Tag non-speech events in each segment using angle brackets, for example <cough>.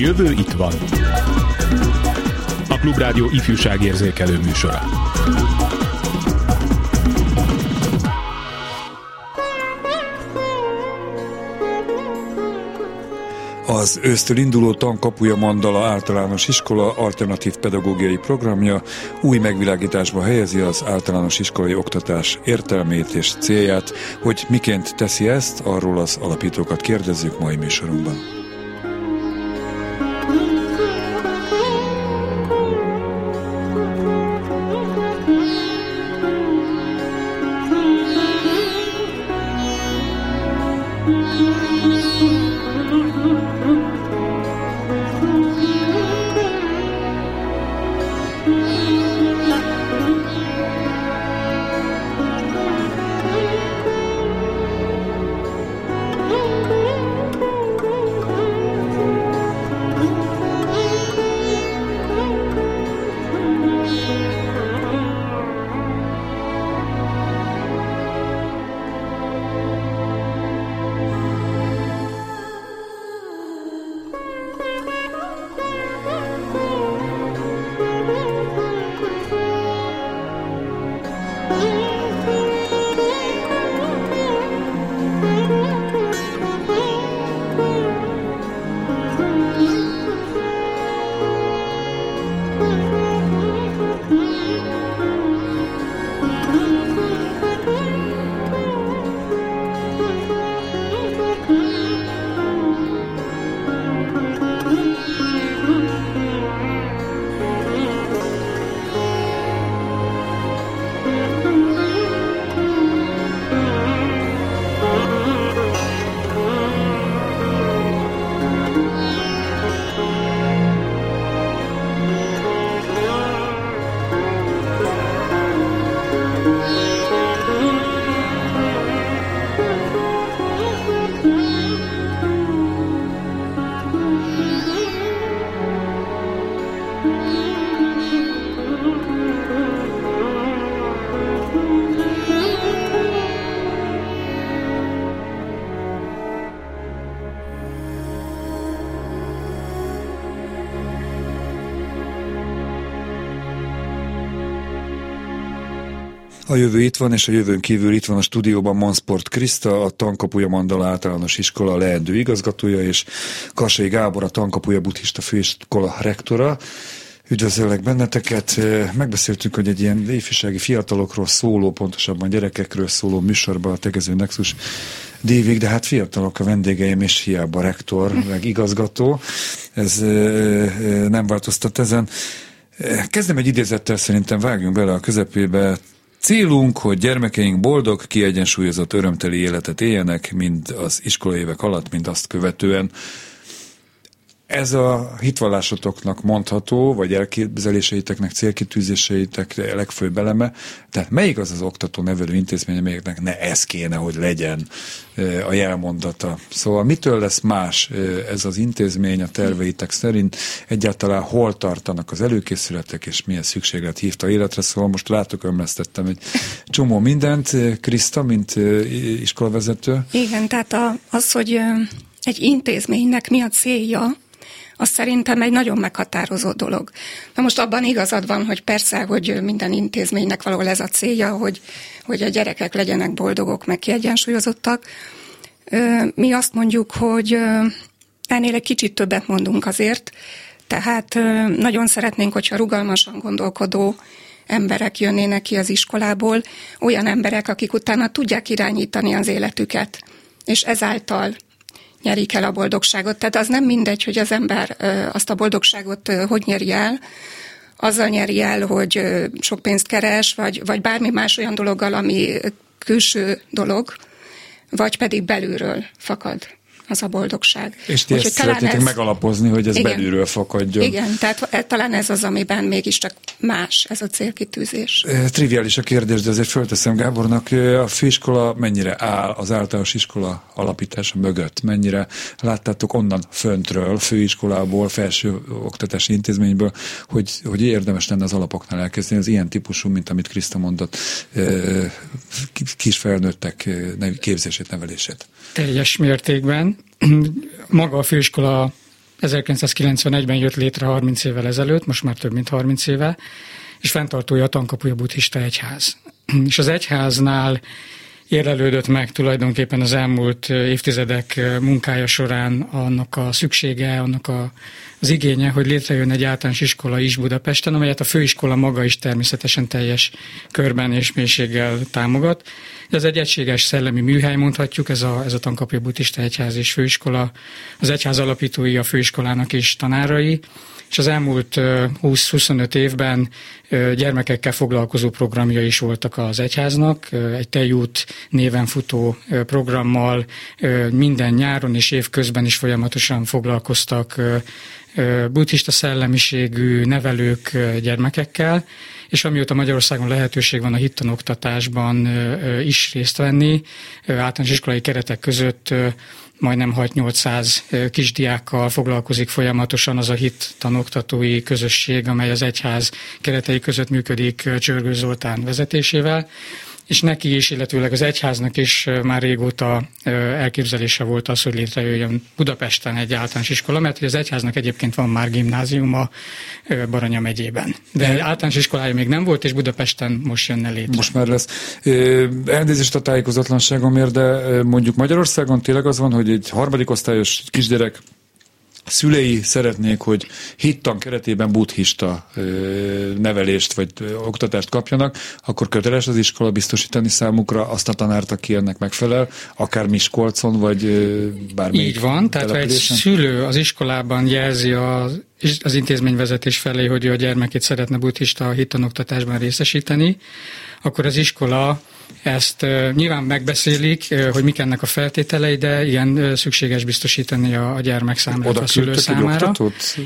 jövő itt van. A Klubrádió ifjúságérzékelő műsora. Az ősztől induló tankapuja Mandala általános iskola alternatív pedagógiai programja új megvilágításba helyezi az általános iskolai oktatás értelmét és célját, hogy miként teszi ezt, arról az alapítókat kérdezzük mai műsorunkban. A jövő itt van, és a jövőn kívül itt van a stúdióban Mansport Kriszta, a Tankapuja Mandala általános iskola leendő igazgatója, és Kasai Gábor, a Tankapuja buddhista főiskola rektora. Üdvözöllek benneteket. Megbeszéltünk, hogy egy ilyen ifjúsági fiatalokról szóló, pontosabban gyerekekről szóló műsorban a Tegező Nexus dívig, de hát fiatalok a vendégeim, és hiába rektor, meg igazgató. Ez nem változtat ezen. Kezdem egy idézettel, szerintem vágjunk bele a közepébe. Célunk, hogy gyermekeink boldog, kiegyensúlyozott, örömteli életet éljenek, mind az iskolai évek alatt, mind azt követően. Ez a hitvallásotoknak mondható, vagy elképzeléseiteknek, célkitűzéseitek legfőbb eleme. Tehát melyik az az oktató nevelő intézmény, amelyeknek ne ez kéne, hogy legyen a jelmondata. Szóval mitől lesz más ez az intézmény a terveitek szerint? Egyáltalán hol tartanak az előkészületek, és milyen szükséglet hívta életre? Szóval most látok, ömlesztettem egy csomó mindent. Kriszta, mint iskolavezető? Igen, tehát az, hogy egy intézménynek mi a célja, az szerintem egy nagyon meghatározó dolog. Na most abban igazad van, hogy persze, hogy minden intézménynek valahol ez a célja, hogy, hogy a gyerekek legyenek boldogok, meg kiegyensúlyozottak. Mi azt mondjuk, hogy ennél egy kicsit többet mondunk azért, tehát nagyon szeretnénk, hogyha rugalmasan gondolkodó emberek jönnének ki az iskolából, olyan emberek, akik utána tudják irányítani az életüket, és ezáltal nyerik el a boldogságot. Tehát az nem mindegy, hogy az ember azt a boldogságot hogy nyeri el, azzal nyeri el, hogy sok pénzt keres, vagy, vagy bármi más olyan dologgal, ami külső dolog, vagy pedig belülről fakad az a boldogság. És ti ezt szeretnétek ez... megalapozni, hogy ez igen, belülről fakadjon. Igen, tehát e, talán ez az, amiben mégiscsak más ez a célkitűzés. Triviális a kérdés, de azért fölteszem Gábornak, a főiskola mennyire áll az általános iskola alapítása mögött? Mennyire láttátok onnan föntről, főiskolából, felső oktatási intézményből, hogy, hogy érdemes lenne az alapoknál elkezdeni az ilyen típusú, mint amit Kriszta mondott, kis felnőttek képzését, nevelését? Teljes mértékben <clears throat> maga a főiskola 1991-ben jött létre 30 évvel ezelőtt, most már több mint 30 éve, és fenntartója a Tankapuja buddhista egyház. <clears throat> És az egyháznál érlelődött meg tulajdonképpen az elmúlt évtizedek munkája során annak a szüksége, annak a, az igénye, hogy létrejön egy általános iskola is Budapesten, amelyet a főiskola maga is természetesen teljes körben és mélységgel támogat. Ez egy egységes szellemi műhely, mondhatjuk, ez a, ez a Tankapja Buddhista Egyház és Főiskola. Az egyház alapítói a főiskolának is tanárai, és az elmúlt 20-25 évben gyermekekkel foglalkozó programja is voltak az egyháznak. Egy tejút néven futó programmal minden nyáron és évközben is folyamatosan foglalkoztak buddhista szellemiségű nevelők gyermekekkel, és amióta Magyarországon lehetőség van a hittanoktatásban is részt venni, általános iskolai keretek között majdnem 6-800 kisdiákkal foglalkozik folyamatosan az a hit tanoktatói közösség, amely az egyház keretei között működik Csörgő Zoltán vezetésével és neki is, illetőleg az egyháznak is már régóta elképzelése volt az, hogy létrejöjjön Budapesten egy általános iskola, mert hogy az egyháznak egyébként van már gimnáziuma Baranya megyében. De egy általános iskolája még nem volt, és Budapesten most jönne létre. Most már lesz. Elnézést a tájékozatlanságomért, de mondjuk Magyarországon tényleg az van, hogy egy harmadik osztályos kisgyerek szülei szeretnék, hogy hittan keretében buddhista nevelést vagy oktatást kapjanak, akkor köteles az iskola biztosítani számukra azt a tanárt, aki ennek megfelel, akár Miskolcon, vagy bármelyik Így van, tehát ha egy szülő az iskolában jelzi az, az intézményvezetés felé, hogy ő a gyermekét szeretne buddhista hittanoktatásban részesíteni, akkor az iskola ezt nyilván megbeszélik, hogy mik ennek a feltételei, de ilyen szükséges biztosítani a, a gyermek számára, a szülő számára.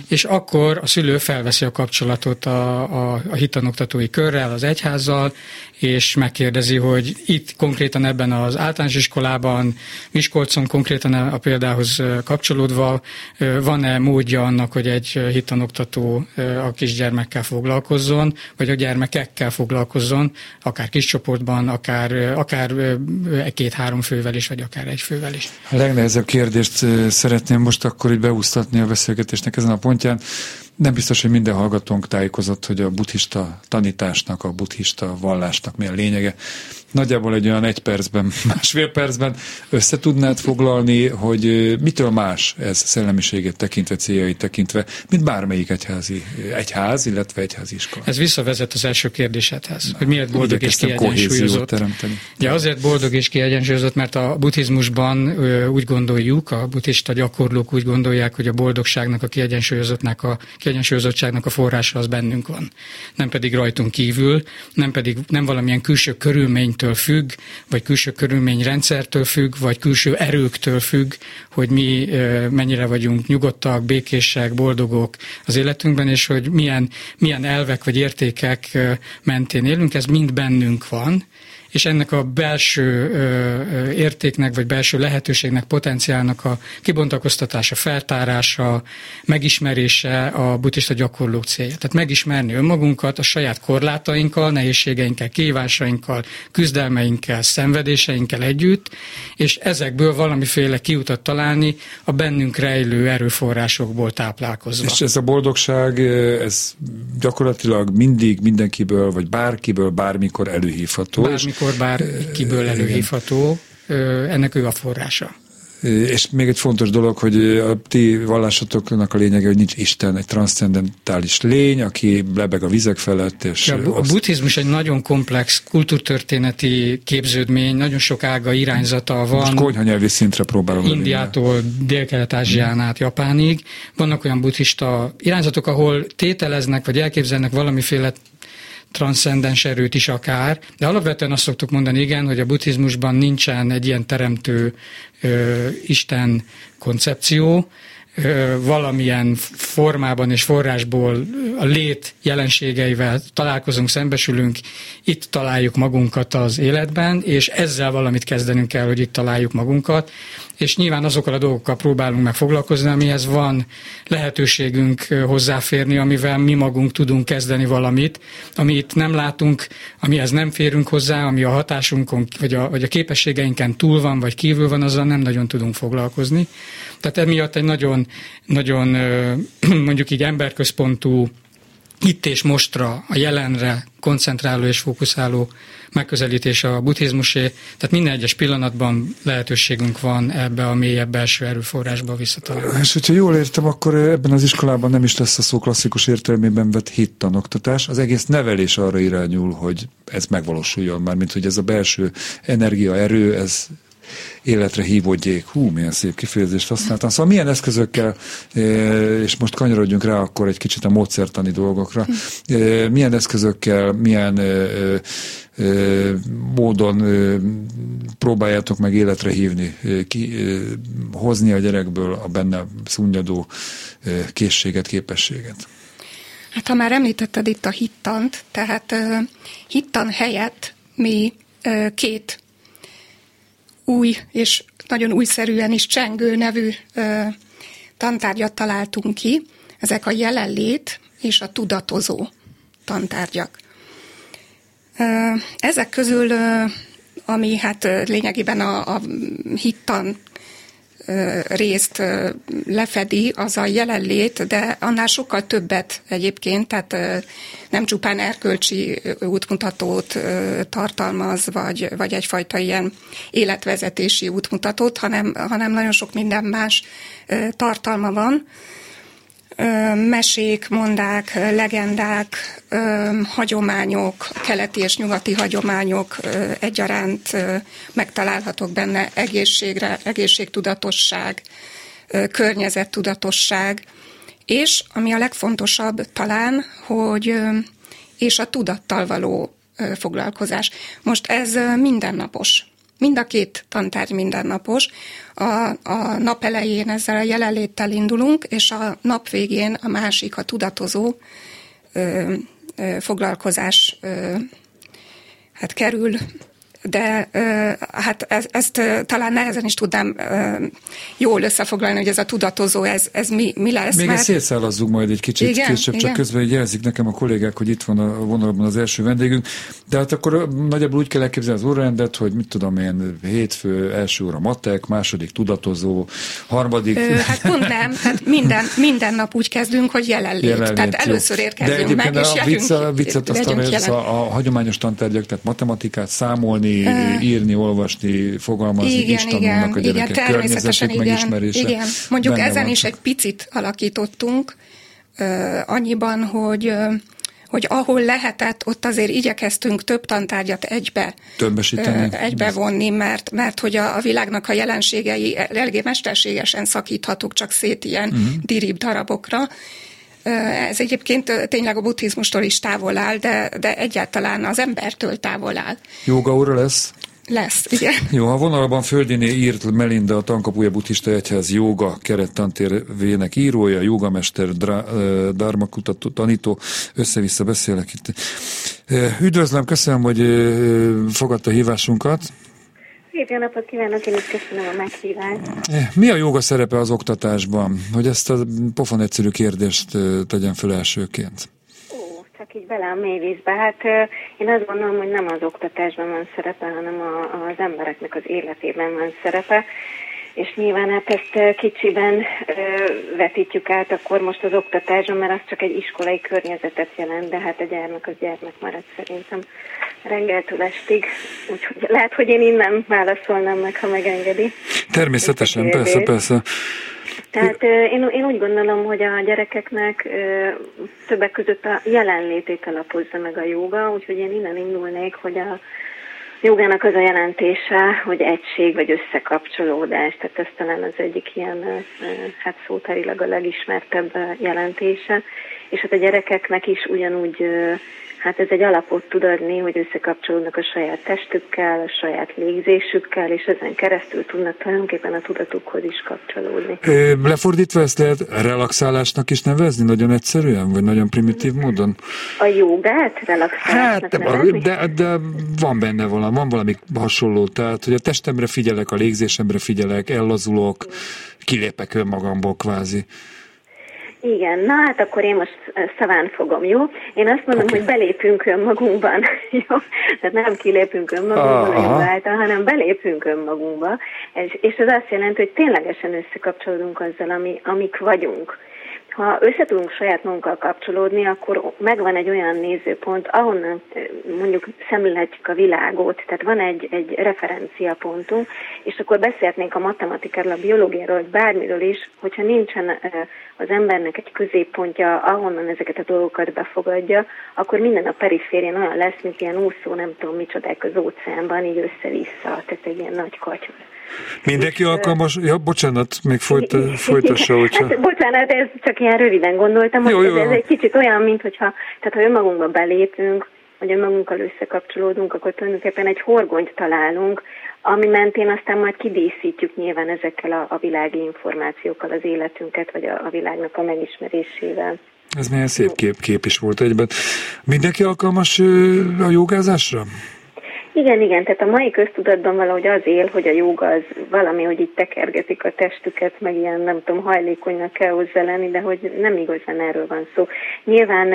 És akkor a szülő felveszi a kapcsolatot a, a, a hittanoktatói körrel, az egyházzal, és megkérdezi, hogy itt konkrétan ebben az általános iskolában, Miskolcon konkrétan a példához kapcsolódva van-e módja annak, hogy egy hittanoktató a kisgyermekkel foglalkozzon, vagy a gyermekekkel foglalkozzon, akár kis csoportban, akár, akár két-három fővel is, vagy akár egy fővel is. A legnehezebb kérdést szeretném most akkor így beúsztatni a beszélgetésnek ezen a pontján. Nem biztos, hogy minden hallgatónk tájékozott, hogy a buddhista tanításnak, a buddhista vallásnak mi a lényege. Nagyjából egy olyan egy percben, <laughs> másfél percben össze tudnád foglalni, hogy mitől más ez szellemiségét tekintve, céljait tekintve, mint bármelyik egyházi, egyház, illetve egyházi iskola. Ez visszavezet az első kérdésedhez, Na, hogy miért boldog és kiegyensúlyozott. Teremteni. Ja, azért boldog és kiegyensúlyozott, mert a buddhizmusban úgy gondoljuk, a buddhista gyakorlók úgy gondolják, hogy a boldogságnak, a kiegyensúlyozottnak a kiegyensúlyozottságnak a forrása az bennünk van. Nem pedig rajtunk kívül, nem pedig nem valamilyen külső körülménytől függ, vagy külső körülményrendszertől függ, vagy külső erőktől függ, hogy mi mennyire vagyunk nyugodtak, békések, boldogok az életünkben, és hogy milyen, milyen elvek vagy értékek mentén élünk, ez mind bennünk van, és ennek a belső értéknek, vagy belső lehetőségnek, potenciálnak a kibontakoztatása, feltárása, megismerése a buddhista gyakorlók célja. Tehát megismerni önmagunkat a saját korlátainkkal, nehézségeinkkel, kívásainkkal, küzdelmeinkkel, szenvedéseinkkel együtt, és ezekből valamiféle kiutat találni a bennünk rejlő erőforrásokból táplálkozva. És ez a boldogság, ez gyakorlatilag mindig mindenkiből, vagy bárkiből, bármikor előhívható. Bármikor akkor bár kiből előhívható, ennek ő a forrása. És még egy fontos dolog, hogy a ti vallásotoknak a lényege, hogy nincs Isten, egy transzcendentális lény, aki lebeg a vizek felett. És ja, a, a buddhizmus egy nagyon komplex kultúrtörténeti képződmény, nagyon sok ága, irányzata van. Most konyhanyelvi szintre próbálom. Indiától Dél-Kelet-Ázsián át Japánig. Vannak olyan buddhista irányzatok, ahol tételeznek, vagy elképzelnek valamiféle transzcendens erőt is akár, de alapvetően azt szoktuk mondani, igen, hogy a buddhizmusban nincsen egy ilyen teremtő ö, Isten koncepció, valamilyen formában és forrásból a lét jelenségeivel találkozunk, szembesülünk, itt találjuk magunkat az életben, és ezzel valamit kezdenünk kell, hogy itt találjuk magunkat, és nyilván azokkal a dolgokkal próbálunk meg foglalkozni, amihez van lehetőségünk hozzáférni, amivel mi magunk tudunk kezdeni valamit, amit nem látunk, amihez nem férünk hozzá, ami a hatásunkon, vagy a, vagy a képességeinken túl van, vagy kívül van, azzal nem nagyon tudunk foglalkozni. Tehát emiatt egy nagyon nagyon, <clears throat> mondjuk így emberközpontú itt és mostra, a jelenre koncentráló és fókuszáló megközelítés a buddhizmusé, tehát minden egyes pillanatban lehetőségünk van ebbe a mélyebb belső erőforrásba visszatalálni. És hogyha jól értem, akkor ebben az iskolában nem is lesz a szó klasszikus értelmében vett hittanoktatás, az egész nevelés arra irányul, hogy ez megvalósuljon már, mint hogy ez a belső energia, erő, ez életre hívódjék. Hú, milyen szép kifejezést használtam. Szóval milyen eszközökkel, eh, és most kanyarodjunk rá akkor egy kicsit a módszertani dolgokra, eh, milyen eszközökkel, milyen eh, módon próbáljátok meg életre hívni, ki, hozni a gyerekből a benne szunnyadó készséget, képességet. Hát ha már említetted itt a hittant, tehát hittan helyett mi két új és nagyon újszerűen is csengő nevű ö, tantárgyat találtunk ki. Ezek a jelenlét és a tudatozó tantárgyak. Ezek közül, ami hát lényegében a, a hittan részt lefedi, az a jelenlét, de annál sokkal többet egyébként, tehát nem csupán erkölcsi útmutatót tartalmaz, vagy, vagy egyfajta ilyen életvezetési útmutatót, hanem, hanem nagyon sok minden más tartalma van mesék, mondák, legendák, hagyományok, keleti és nyugati hagyományok egyaránt megtalálhatók benne egészségre, egészségtudatosság, környezettudatosság, és ami a legfontosabb talán, hogy és a tudattal való foglalkozás. Most ez mindennapos. Mind a két tantárgy mindennapos. A, a nap elején ezzel a jelenléttel indulunk, és a nap végén a másik, a tudatozó ö, ö, foglalkozás ö, hát kerül de hát ezt, ezt talán nehezen is tudnám jól összefoglalni, hogy ez a tudatozó, ez, ez mi, mi lesz. Még mert... ezt szétszállazzuk majd egy kicsit igen, később, igen. csak közben jelzik nekem a kollégák, hogy itt van a vonalban az első vendégünk, de hát akkor nagyjából úgy kell elképzelni az órarendet, hogy mit tudom én, hétfő, első óra matek, második tudatozó, harmadik... Ö, hát pont nem, hát minden, minden nap úgy kezdünk, hogy jelenlét. jelenlét tehát jó. először érkezünk de meg, és a vicc, viccet azt a, a, a hagyományos tantárgyak, tehát matematikát, számolni, írni, olvasni, fogalmazni igen, is tanulnak igen, a gyerekek. Igen, természetesen igen, megismerése. Igen. Mondjuk ezen van. is egy picit alakítottunk, annyiban, hogy hogy ahol lehetett, ott azért igyekeztünk több tantárgyat egybe, Többesíteni. egybe vonni, mert, mert hogy a, a világnak a jelenségei eléggé mesterségesen szakíthatók csak szét ilyen uh-huh. dirib darabokra, ez egyébként tényleg a buddhizmustól is távol áll, de, de egyáltalán az embertől távol áll. Joga óra lesz? Lesz, igen. Jó, a vonalban Földiné írt Melinda, a Tankapuja Buddhista Egyház joga kerettantérvének írója, jogamester, dharma kutató, tanító, össze-vissza beszélek itt. Üdvözlöm, köszönöm, hogy fogadta hívásunkat. Szép jó napot kívánok, én is köszönöm a meghívást. Eh, mi a joga szerepe az oktatásban? Hogy ezt a pofon egyszerű kérdést tegyen föl elsőként. Ó, csak így bele a mély vízbe. Hát én azt gondolom, hogy nem az oktatásban van szerepe, hanem a, az embereknek az életében van szerepe és nyilván hát ezt kicsiben vetítjük át akkor most az oktatásban, mert az csak egy iskolai környezetet jelent, de hát a gyermek az gyermek marad szerintem reggeltől estig. Úgyhogy lehet, hogy én innen válaszolnám meg, ha megengedi. Természetesen, persze, persze. Tehát én, én úgy gondolom, hogy a gyerekeknek többek között a jelenlétét alapozza meg a joga, úgyhogy én innen indulnék, hogy a jogának az a jelentése, hogy egység vagy összekapcsolódás, tehát ez talán az egyik ilyen, hát szótárilag a legismertebb jelentése, és hát a gyerekeknek is ugyanúgy hát ez egy alapot tud adni, hogy összekapcsolódnak a saját testükkel, a saját légzésükkel, és ezen keresztül tudnak tulajdonképpen a tudatukhoz is kapcsolódni. Lefordítva ezt lehet relaxálásnak is nevezni, nagyon egyszerűen, vagy nagyon primitív módon? A jogát relaxálásnak hát, nevezni? De, de van benne valami, van valami hasonló, tehát hogy a testemre figyelek, a légzésemre figyelek, ellazulok, kilépek önmagamból kvázi. Igen, na hát akkor én most szaván fogom, jó? Én azt mondom, okay. hogy belépünk önmagunkban, <laughs> jó? Tehát nem kilépünk önmagunkban a által, hanem belépünk önmagunkba, és, és ez azt jelenti, hogy ténylegesen összekapcsolódunk azzal, ami, amik vagyunk ha össze saját magunkkal kapcsolódni, akkor megvan egy olyan nézőpont, ahonnan mondjuk szemlélhetjük a világot, tehát van egy, egy referenciapontunk, és akkor beszélhetnénk a matematikáról, a biológiáról, vagy bármiről is, hogyha nincsen az embernek egy középpontja, ahonnan ezeket a dolgokat befogadja, akkor minden a periférien olyan lesz, mint ilyen úszó, nem tudom micsodák az óceánban, így össze-vissza, tehát egy ilyen nagy katyol. Mindenki alkalmas, ja, bocsánat, még folyt, <laughs> folytassa, hogyha... Hát, bocsánat, ez csak ilyen röviden gondoltam, jó, hogy jó. Ez, ez egy kicsit olyan, mint hogyha, tehát ha önmagunkba belépünk, vagy önmagunkkal összekapcsolódunk, akkor tulajdonképpen egy horgonyt találunk, ami mentén aztán majd kidíszítjük nyilván ezekkel a, a világi információkkal az életünket, vagy a, a világnak a megismerésével. Ez milyen szép kép, kép is volt egyben. Mindenki alkalmas a jogázásra? Igen, igen, tehát a mai köztudatban valahogy az él, hogy a joga az valami, hogy így tekergetik a testüket, meg ilyen, nem tudom, hajlékonynak kell hozzá lenni, de hogy nem igazán erről van szó. Nyilván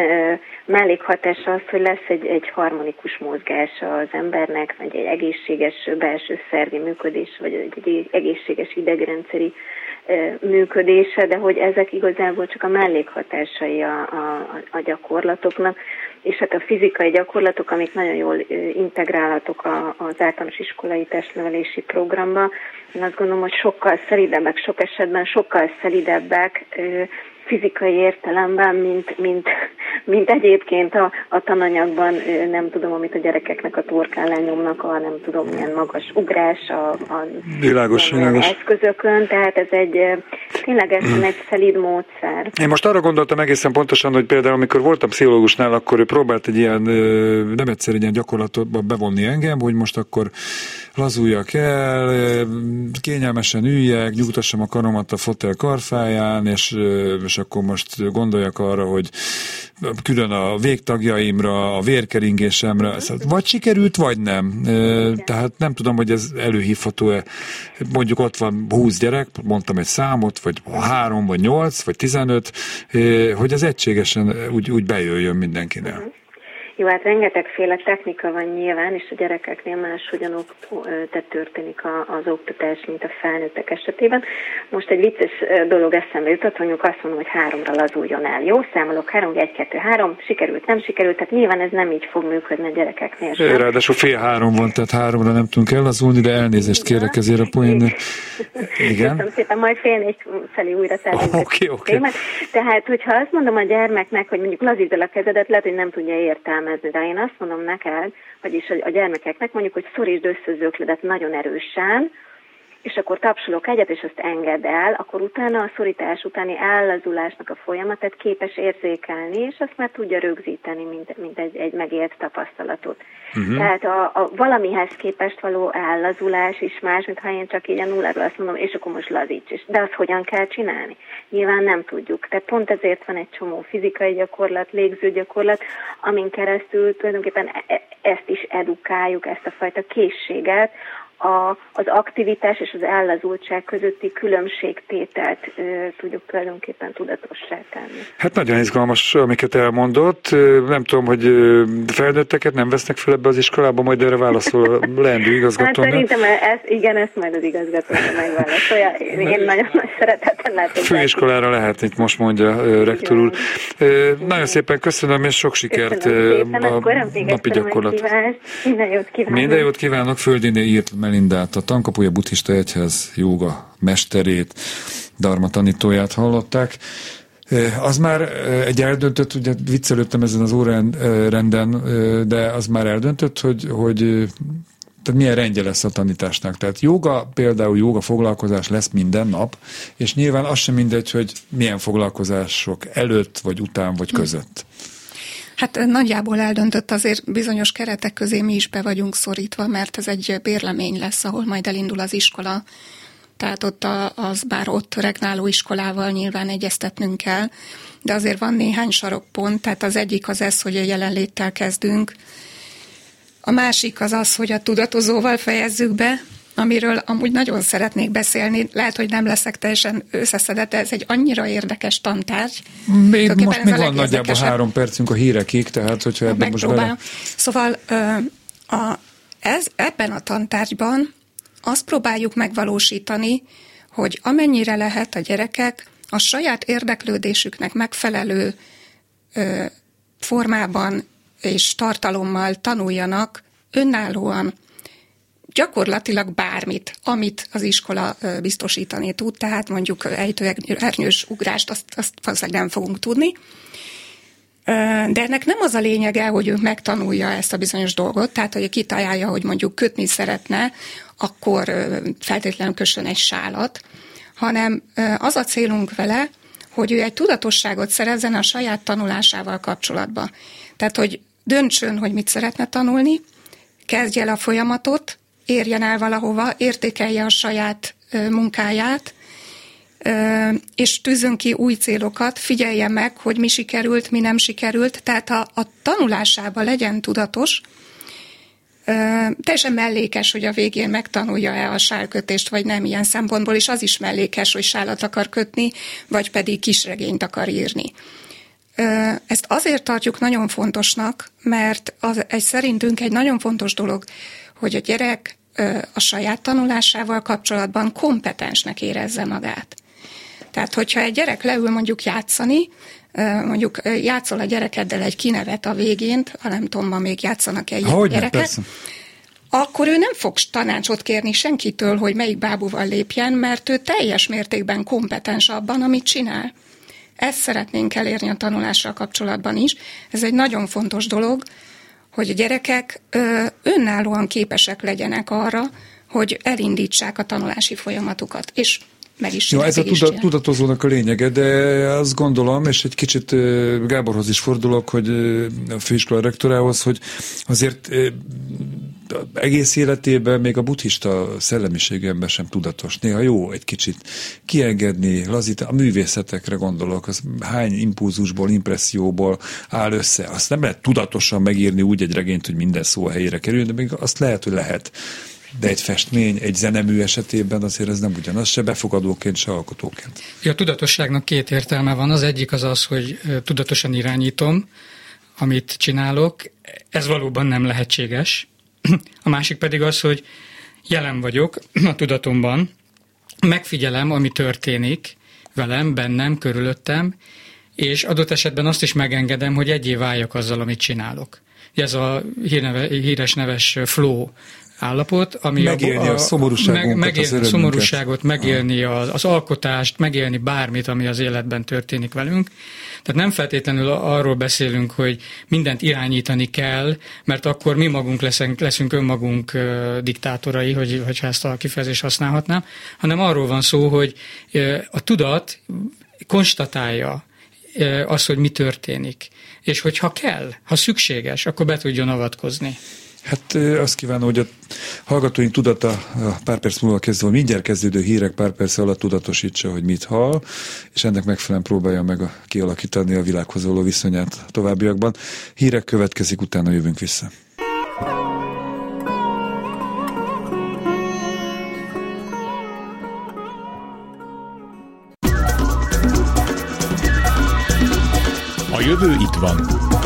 mellékhatás az, hogy lesz egy, egy harmonikus mozgása az embernek, vagy egy egészséges belső szervi működés, vagy egy egészséges idegrendszeri működése, de hogy ezek igazából csak a mellékhatásai a, a, a gyakorlatoknak, és hát a fizikai gyakorlatok, amik nagyon jól integrálhatók az általános iskolai testnevelési programba, én azt gondolom, hogy sokkal szelidebbek, sok esetben sokkal szelidebbek, fizikai értelemben, mint, mint, mint egyébként a, a tananyagban, nem tudom, amit a gyerekeknek a torkán lenyomnak, a nem tudom, milyen magas ugrás a, a világos, világos. eszközökön, tehát ez egy ténylegesen egy szelíd módszer. Én most arra gondoltam egészen pontosan, hogy például amikor voltam pszichológusnál, akkor ő próbált egy ilyen, nem egyszer egy ilyen gyakorlatba bevonni engem, hogy most akkor lazuljak el, kényelmesen üljek, nyugtassam a karomat a fotel karfáján, és, és akkor most gondoljak arra, hogy külön a végtagjaimra, a vérkeringésemre, szóval vagy sikerült, vagy nem. Tehát nem tudom, hogy ez előhívható-e. Mondjuk ott van 20 gyerek, mondtam egy számot, vagy három, vagy nyolc, vagy tizenöt, hogy az egységesen úgy, úgy bejöjjön mindenkinek. Jó, hát rengetegféle technika van nyilván, és a gyerekeknél máshogyan tehát történik az oktatás, mint a felnőttek esetében. Most egy vicces dolog eszembe jutott, mondjuk azt mondom, hogy háromra lazuljon el. Jó, számolok három, egy, kettő, három, sikerült, nem sikerült, tehát nyilván ez nem így fog működni a gyerekeknél. Sem. Ráadásul fél három van, tehát háromra nem tudunk ellazulni, de elnézést kérek ezért a poén. <laughs> Igen. Köszönöm szépen, majd fél négy felé újra. Oké, oké. Okay. Tehát, hogyha azt mondom a gyermeknek, hogy mondjuk lazítsd el a kezedet, lehet, hogy nem tudja értelmezni de én azt mondom neked, vagyis a gyermekeknek mondjuk, hogy szorítsd össze az ökledet nagyon erősen, és akkor tapsolok egyet, és azt enged el, akkor utána a szorítás utáni ellazulásnak a folyamatát képes érzékelni, és azt már tudja rögzíteni, mint, mint egy, egy megélt tapasztalatot. Uh-huh. Tehát a, a valamihez képest való ellazulás is más, mint ha én csak így a nulláról azt mondom, és akkor most lazíts. És de azt hogyan kell csinálni? Nyilván nem tudjuk. Tehát pont ezért van egy csomó fizikai gyakorlat, légzőgyakorlat, amin keresztül tulajdonképpen e, e, ezt is edukáljuk, ezt a fajta készséget, a, az aktivitás és az ellazultság közötti különbségtételt e, tudjuk tulajdonképpen tudatossá tenni. Hát nagyon izgalmas, amiket elmondott. Nem tudom, hogy felnőtteket nem vesznek fel ebbe az iskolába, majd erre válaszol a <laughs> leendő igazgató. Hát szerintem ez, igen, ezt majd az igazgató megválaszolja. Én nagyon <laughs> nagy szeretettel látom. Főiskolára lehet, itt most mondja rektor úr. Nagyon szépen köszönöm, és sok sikert a napi gyakorlat. Minden jót kívánok. Minden jót kívánok, Földiné írt Melindát, a Tankapuja Buddhista Egyház jóga mesterét, Dharma tanítóját hallották. Az már egy eldöntött, ugye viccelődtem ezen az órárenden, de az már eldöntött, hogy, hogy tehát milyen rendje lesz a tanításnak. Tehát joga, például joga foglalkozás lesz minden nap, és nyilván az sem mindegy, hogy milyen foglalkozások előtt, vagy után, vagy között. Hát nagyjából eldöntött azért bizonyos keretek közé mi is be vagyunk szorítva, mert ez egy bérlemény lesz, ahol majd elindul az iskola. Tehát ott a, az bár ott regnáló iskolával nyilván egyeztetnünk kell, de azért van néhány sarokpont, tehát az egyik az ez, hogy a jelenléttel kezdünk, a másik az az, hogy a tudatozóval fejezzük be, amiről amúgy nagyon szeretnék beszélni, lehet, hogy nem leszek teljesen összeszedett, de ez egy annyira érdekes tantárgy. Még most még van nagyjából három percünk a hírekig, tehát hogyha ebben most bele... Szóval a, ez, ebben a tantárgyban azt próbáljuk megvalósítani, hogy amennyire lehet a gyerekek a saját érdeklődésüknek megfelelő ö, formában és tartalommal tanuljanak önállóan gyakorlatilag bármit, amit az iskola biztosítani tud, tehát mondjuk ejtőernyős ugrást, azt, azt valószínűleg nem fogunk tudni. De ennek nem az a lényege, hogy ő megtanulja ezt a bizonyos dolgot, tehát hogy kitalálja, hogy mondjuk kötni szeretne, akkor feltétlenül kössön egy sálat, hanem az a célunk vele, hogy ő egy tudatosságot szerezzen a saját tanulásával kapcsolatban. Tehát, hogy döntsön, hogy mit szeretne tanulni, kezdje el a folyamatot, érjen el valahova, értékelje a saját munkáját, és tűzön ki új célokat, figyelje meg, hogy mi sikerült, mi nem sikerült, tehát a, a tanulásában legyen tudatos, teljesen mellékes, hogy a végén megtanulja-e a sálkötést, vagy nem ilyen szempontból, és az is mellékes, hogy sálat akar kötni, vagy pedig kisregényt akar írni. Ezt azért tartjuk nagyon fontosnak, mert az egy szerintünk egy nagyon fontos dolog, hogy a gyerek a saját tanulásával kapcsolatban kompetensnek érezze magát. Tehát, hogyha egy gyerek leül mondjuk játszani, mondjuk játszol a gyerekeddel egy kinevet a végén, ha nem tudom, ma még játszanak egy Hogyne, gyereket, persze. akkor ő nem fog tanácsot kérni senkitől, hogy melyik bábúval lépjen, mert ő teljes mértékben kompetens abban, amit csinál. Ezt szeretnénk elérni a tanulással kapcsolatban is. Ez egy nagyon fontos dolog, hogy a gyerekek önállóan képesek legyenek arra, hogy elindítsák a tanulási folyamatukat. És meg is Jó, ez a tudat, tudatozónak a lényege, de azt gondolom, és egy kicsit Gáborhoz is fordulok, hogy a főiskola rektorához, hogy azért egész életében még a buddhista szellemiségemben sem tudatos. Néha jó egy kicsit kiengedni, lazítani. A művészetekre gondolok, az hány impulzusból, impresszióból áll össze. Azt nem lehet tudatosan megírni úgy egy regényt, hogy minden szó a helyére kerül, de még azt lehet, hogy lehet de egy festmény, egy zenemű esetében azért ez nem ugyanaz, se befogadóként, se alkotóként. A tudatosságnak két értelme van. Az egyik az az, hogy tudatosan irányítom, amit csinálok. Ez valóban nem lehetséges. A másik pedig az, hogy jelen vagyok a tudatomban, megfigyelem, ami történik velem, bennem, körülöttem, és adott esetben azt is megengedem, hogy egyé váljak azzal, amit csinálok. Ez a híres neves flow állapot, ami megélni a, a, a szomorúságot, meg, megélni a szomorúságot, megélni az, az alkotást, megélni bármit, ami az életben történik velünk. Tehát nem feltétlenül arról beszélünk, hogy mindent irányítani kell, mert akkor mi magunk leszünk, leszünk önmagunk diktátorai, hogy, hogyha ezt a kifejezést használhatnám, hanem arról van szó, hogy a tudat konstatálja azt, hogy mi történik. És hogyha kell, ha szükséges, akkor be tudjon avatkozni. Hát azt kívánom, hogy a hallgatóink tudata pár perc múlva kezdve, mindjárt kezdődő hírek pár perc alatt tudatosítsa, hogy mit hall, és ennek megfelelően próbálja meg a, kialakítani a világhoz való viszonyát a továbbiakban. Hírek következik, utána jövünk vissza. A jövő itt van.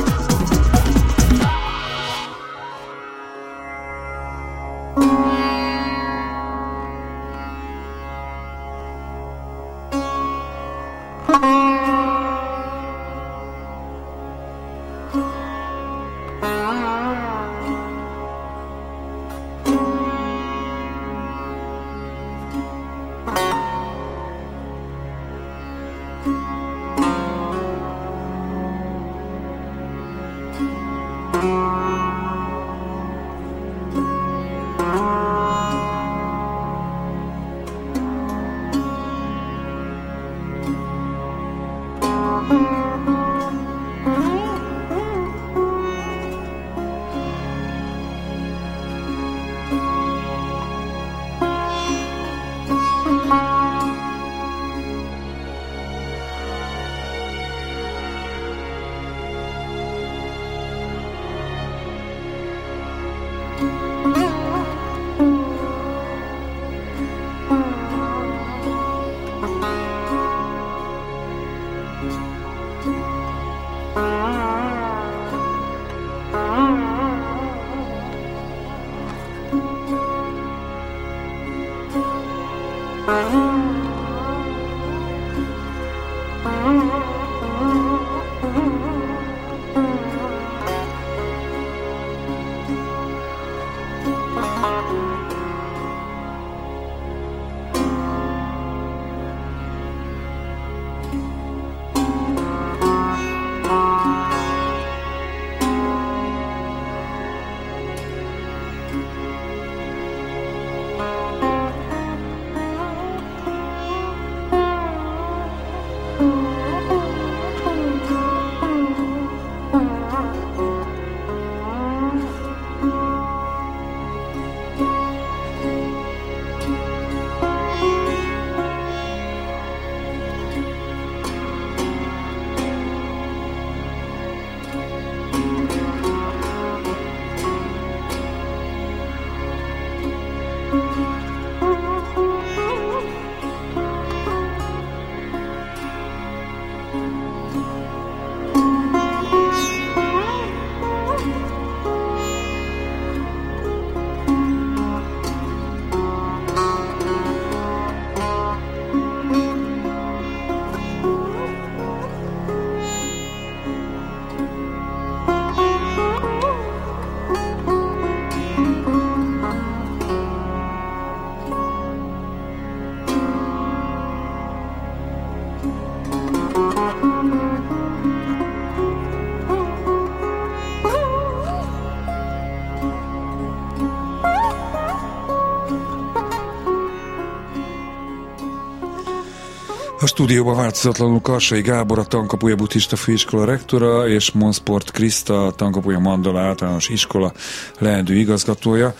Stúdióban változatlanul Karsai Gábor, a Tankapuja Buddhista Főiskola rektora, és Monsport Kriszta, a Tankapuja Mandala általános iskola leendő igazgatója.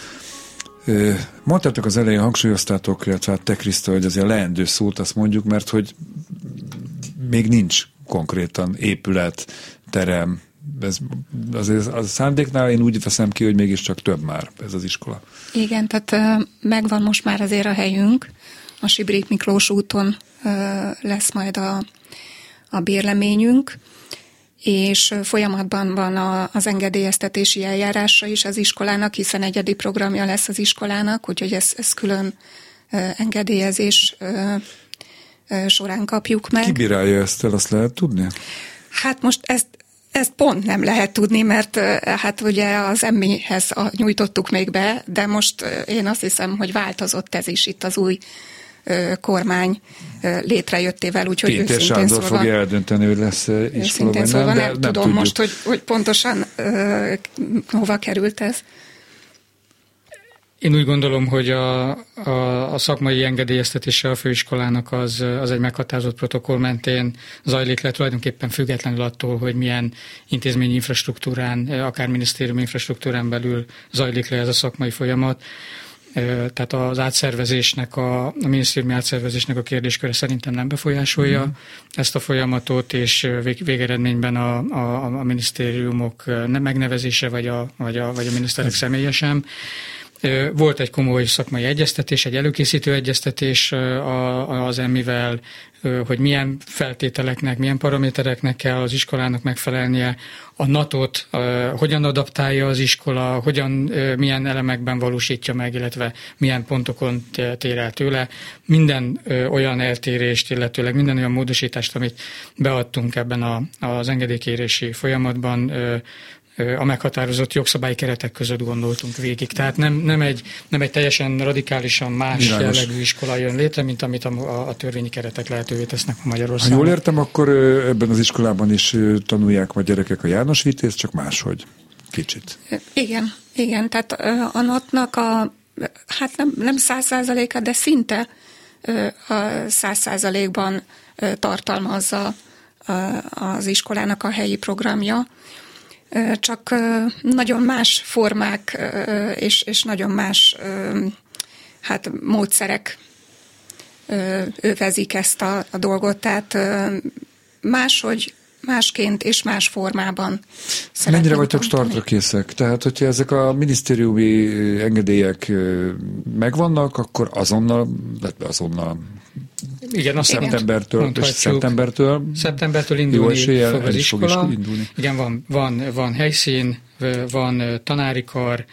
Mondtátok az elején, hangsúlyoztátok, illetve hát te Kriszta, hogy azért leendő szót azt mondjuk, mert hogy még nincs konkrétan épület, terem, ez, azért a szándéknál én úgy veszem ki, hogy mégiscsak több már ez az iskola. Igen, tehát megvan most már azért a helyünk, a Sibrik Miklós úton lesz majd a, a bérleményünk, és folyamatban van a, az engedélyeztetési eljárása is az iskolának, hiszen egyedi programja lesz az iskolának, úgyhogy ez, ez külön engedélyezés során kapjuk meg. Ki bírálja ezt el, azt lehet tudni? Hát most ezt, ezt pont nem lehet tudni, mert hát ugye az emmihez nyújtottuk még be, de most én azt hiszem, hogy változott ez is itt az új kormány létrejöttével, úgyhogy Péter őszintén Sándor szólva, fogja eldönteni, hogy lesz iskola, szólva nem, nem, nem tudom tudjuk. most, hogy, hogy pontosan uh, hova került ez. Én úgy gondolom, hogy a, a, a szakmai engedélyeztetése a főiskolának az, az egy meghatározott protokoll mentén zajlik le, tulajdonképpen függetlenül attól, hogy milyen intézményi infrastruktúrán, akár minisztérium infrastruktúrán belül zajlik le ez a szakmai folyamat. Tehát az átszervezésnek, a, a minisztériumi átszervezésnek a kérdésköre szerintem nem befolyásolja mm. ezt a folyamatot, és vég, végeredményben a, a, a minisztériumok nem megnevezése, vagy a, vagy a, vagy a miniszterek személye sem. Volt egy komoly szakmai egyeztetés, egy előkészítő egyeztetés az emmivel, hogy milyen feltételeknek, milyen paramétereknek kell az iskolának megfelelnie, a NATO-t hogyan adaptálja az iskola, hogyan, milyen elemekben valósítja meg, illetve milyen pontokon tér el tőle. Minden olyan eltérést, illetőleg minden olyan módosítást, amit beadtunk ebben a, az engedélykérési folyamatban, a meghatározott jogszabályi keretek között gondoltunk végig. Tehát nem, nem, egy, nem egy teljesen radikálisan más Világos. jellegű iskola jön létre, mint amit a, a törvényi keretek lehetővé tesznek a Magyarországon. Ha jól értem, akkor ebben az iskolában is tanulják a gyerekek a János Vitézt, csak máshogy. Kicsit. Igen, igen. Tehát a notnak a, hát nem, nem száz százaléka, de szinte a száz százalékban tartalmazza az iskolának a helyi programja csak nagyon más formák és, és nagyon más hát, módszerek övezik ezt a, a dolgot, tehát máshogy másként és más formában. Mennyire vagytok startra készek? Tehát, hogyha ezek a minisztériumi engedélyek megvannak, akkor azonnal, azonnal igen, azt szeptembertől, és szeptembertől, szeptembertől indulni fog az iskola. Fog indulni. Igen, van, van, van helyszín, van tanári kar,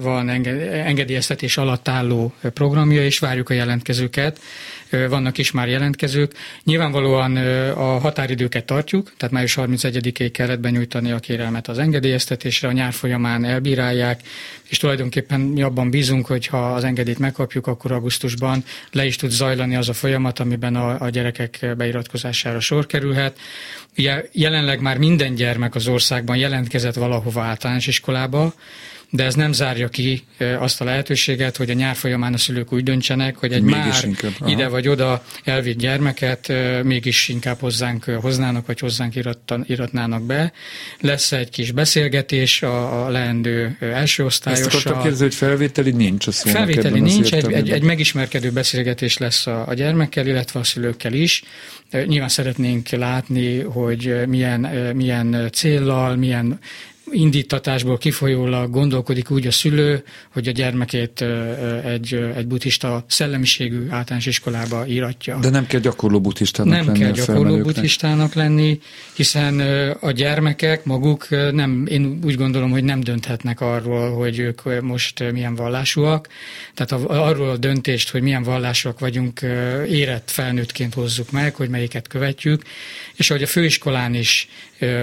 van engedélyeztetés alatt álló programja, és várjuk a jelentkezőket. Vannak is már jelentkezők. Nyilvánvalóan a határidőket tartjuk, tehát május 31-ig kellett benyújtani a kérelmet az engedélyeztetésre, a nyár folyamán elbírálják, és tulajdonképpen mi abban bízunk, hogy ha az engedélyt megkapjuk, akkor augusztusban le is tud zajlani az a folyamat, amiben a, a gyerekek beiratkozására sor kerülhet. Ugye jelenleg már minden gyermek az országban jelentkezett valahova általános iskolába, de ez nem zárja ki azt a lehetőséget, hogy a nyár folyamán a szülők úgy döntsenek, hogy egy mégis már inkább, ide vagy oda elvitt gyermeket mégis inkább hozzánk hoznának, vagy hozzánk irattan, iratnának be. Lesz egy kis beszélgetés a, a leendő első osztályossal. Ezt akartam kérdezni, hogy felvételi nincs a szónak Felvételi nincs, egy, egy, egy megismerkedő beszélgetés lesz a, a gyermekkel, illetve a szülőkkel is. Nyilván szeretnénk látni, hogy milyen, milyen céllal, milyen indítatásból kifolyólag gondolkodik úgy a szülő, hogy a gyermekét egy, egy buddhista szellemiségű általános iskolába íratja. De nem kell gyakorló buddhistának nem lenni. Nem kell gyakorló buddhistának lenni, hiszen a gyermekek maguk nem, én úgy gondolom, hogy nem dönthetnek arról, hogy ők most milyen vallásúak. Tehát arról a döntést, hogy milyen vallásúak vagyunk, érett felnőttként hozzuk meg, hogy melyiket követjük, és hogy a főiskolán is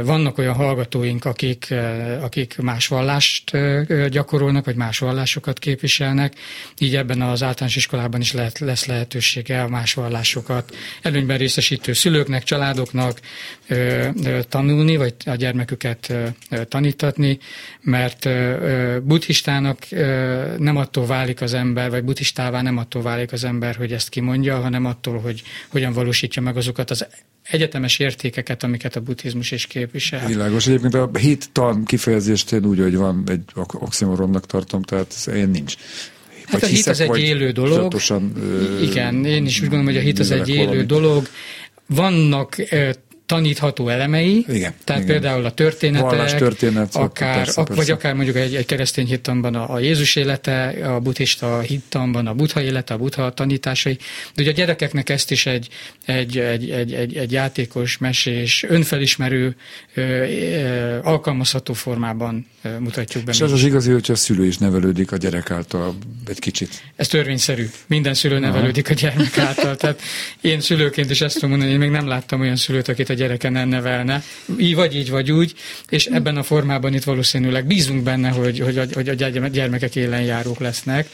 vannak olyan hallgatóink, akik, akik más vallást gyakorolnak, vagy más vallásokat képviselnek, így ebben az általános iskolában is lehet, lesz lehetősége a más vallásokat előnyben részesítő szülőknek, családoknak tanulni, vagy a gyermeküket tanítatni, mert buddhistának nem attól válik az ember, vagy buddhistává nem attól válik az ember, hogy ezt kimondja, hanem attól, hogy hogyan valósítja meg azokat az egyetemes értékeket, amiket a buddhizmus is képvisel. Világos. Egyébként a hit tan kifejezést én úgy, hogy van egy oximoronnak tartom, tehát ez én nincs. Hát a hit az egy élő dolog. Tudatosan, Igen, én is úgy gondolom, hogy a hit az egy élő valamit. dolog. Vannak tanítható elemei, igen, tehát igen. például a történetek, történet, akár, persze, persze. vagy akár mondjuk egy, egy keresztény hittamban a, a Jézus élete, a buddhista hittamban a buddha élete, a buddha tanításai, de ugye a gyerekeknek ezt is egy, egy, egy, egy, egy, egy játékos, mesés, önfelismerő, alkalmazható formában mutatjuk be. És az az igazi, hogy a szülő is nevelődik a gyerek által egy kicsit. Ez törvényszerű. Minden szülő nevelődik a gyermek által. Tehát én szülőként is ezt tudom mondani, én még nem láttam olyan szülőt, akit gyereken nevelne, így vagy így vagy úgy, és ebben a formában itt valószínűleg bízunk benne, hogy, hogy, a, hogy a gyermekek élenjárók lesznek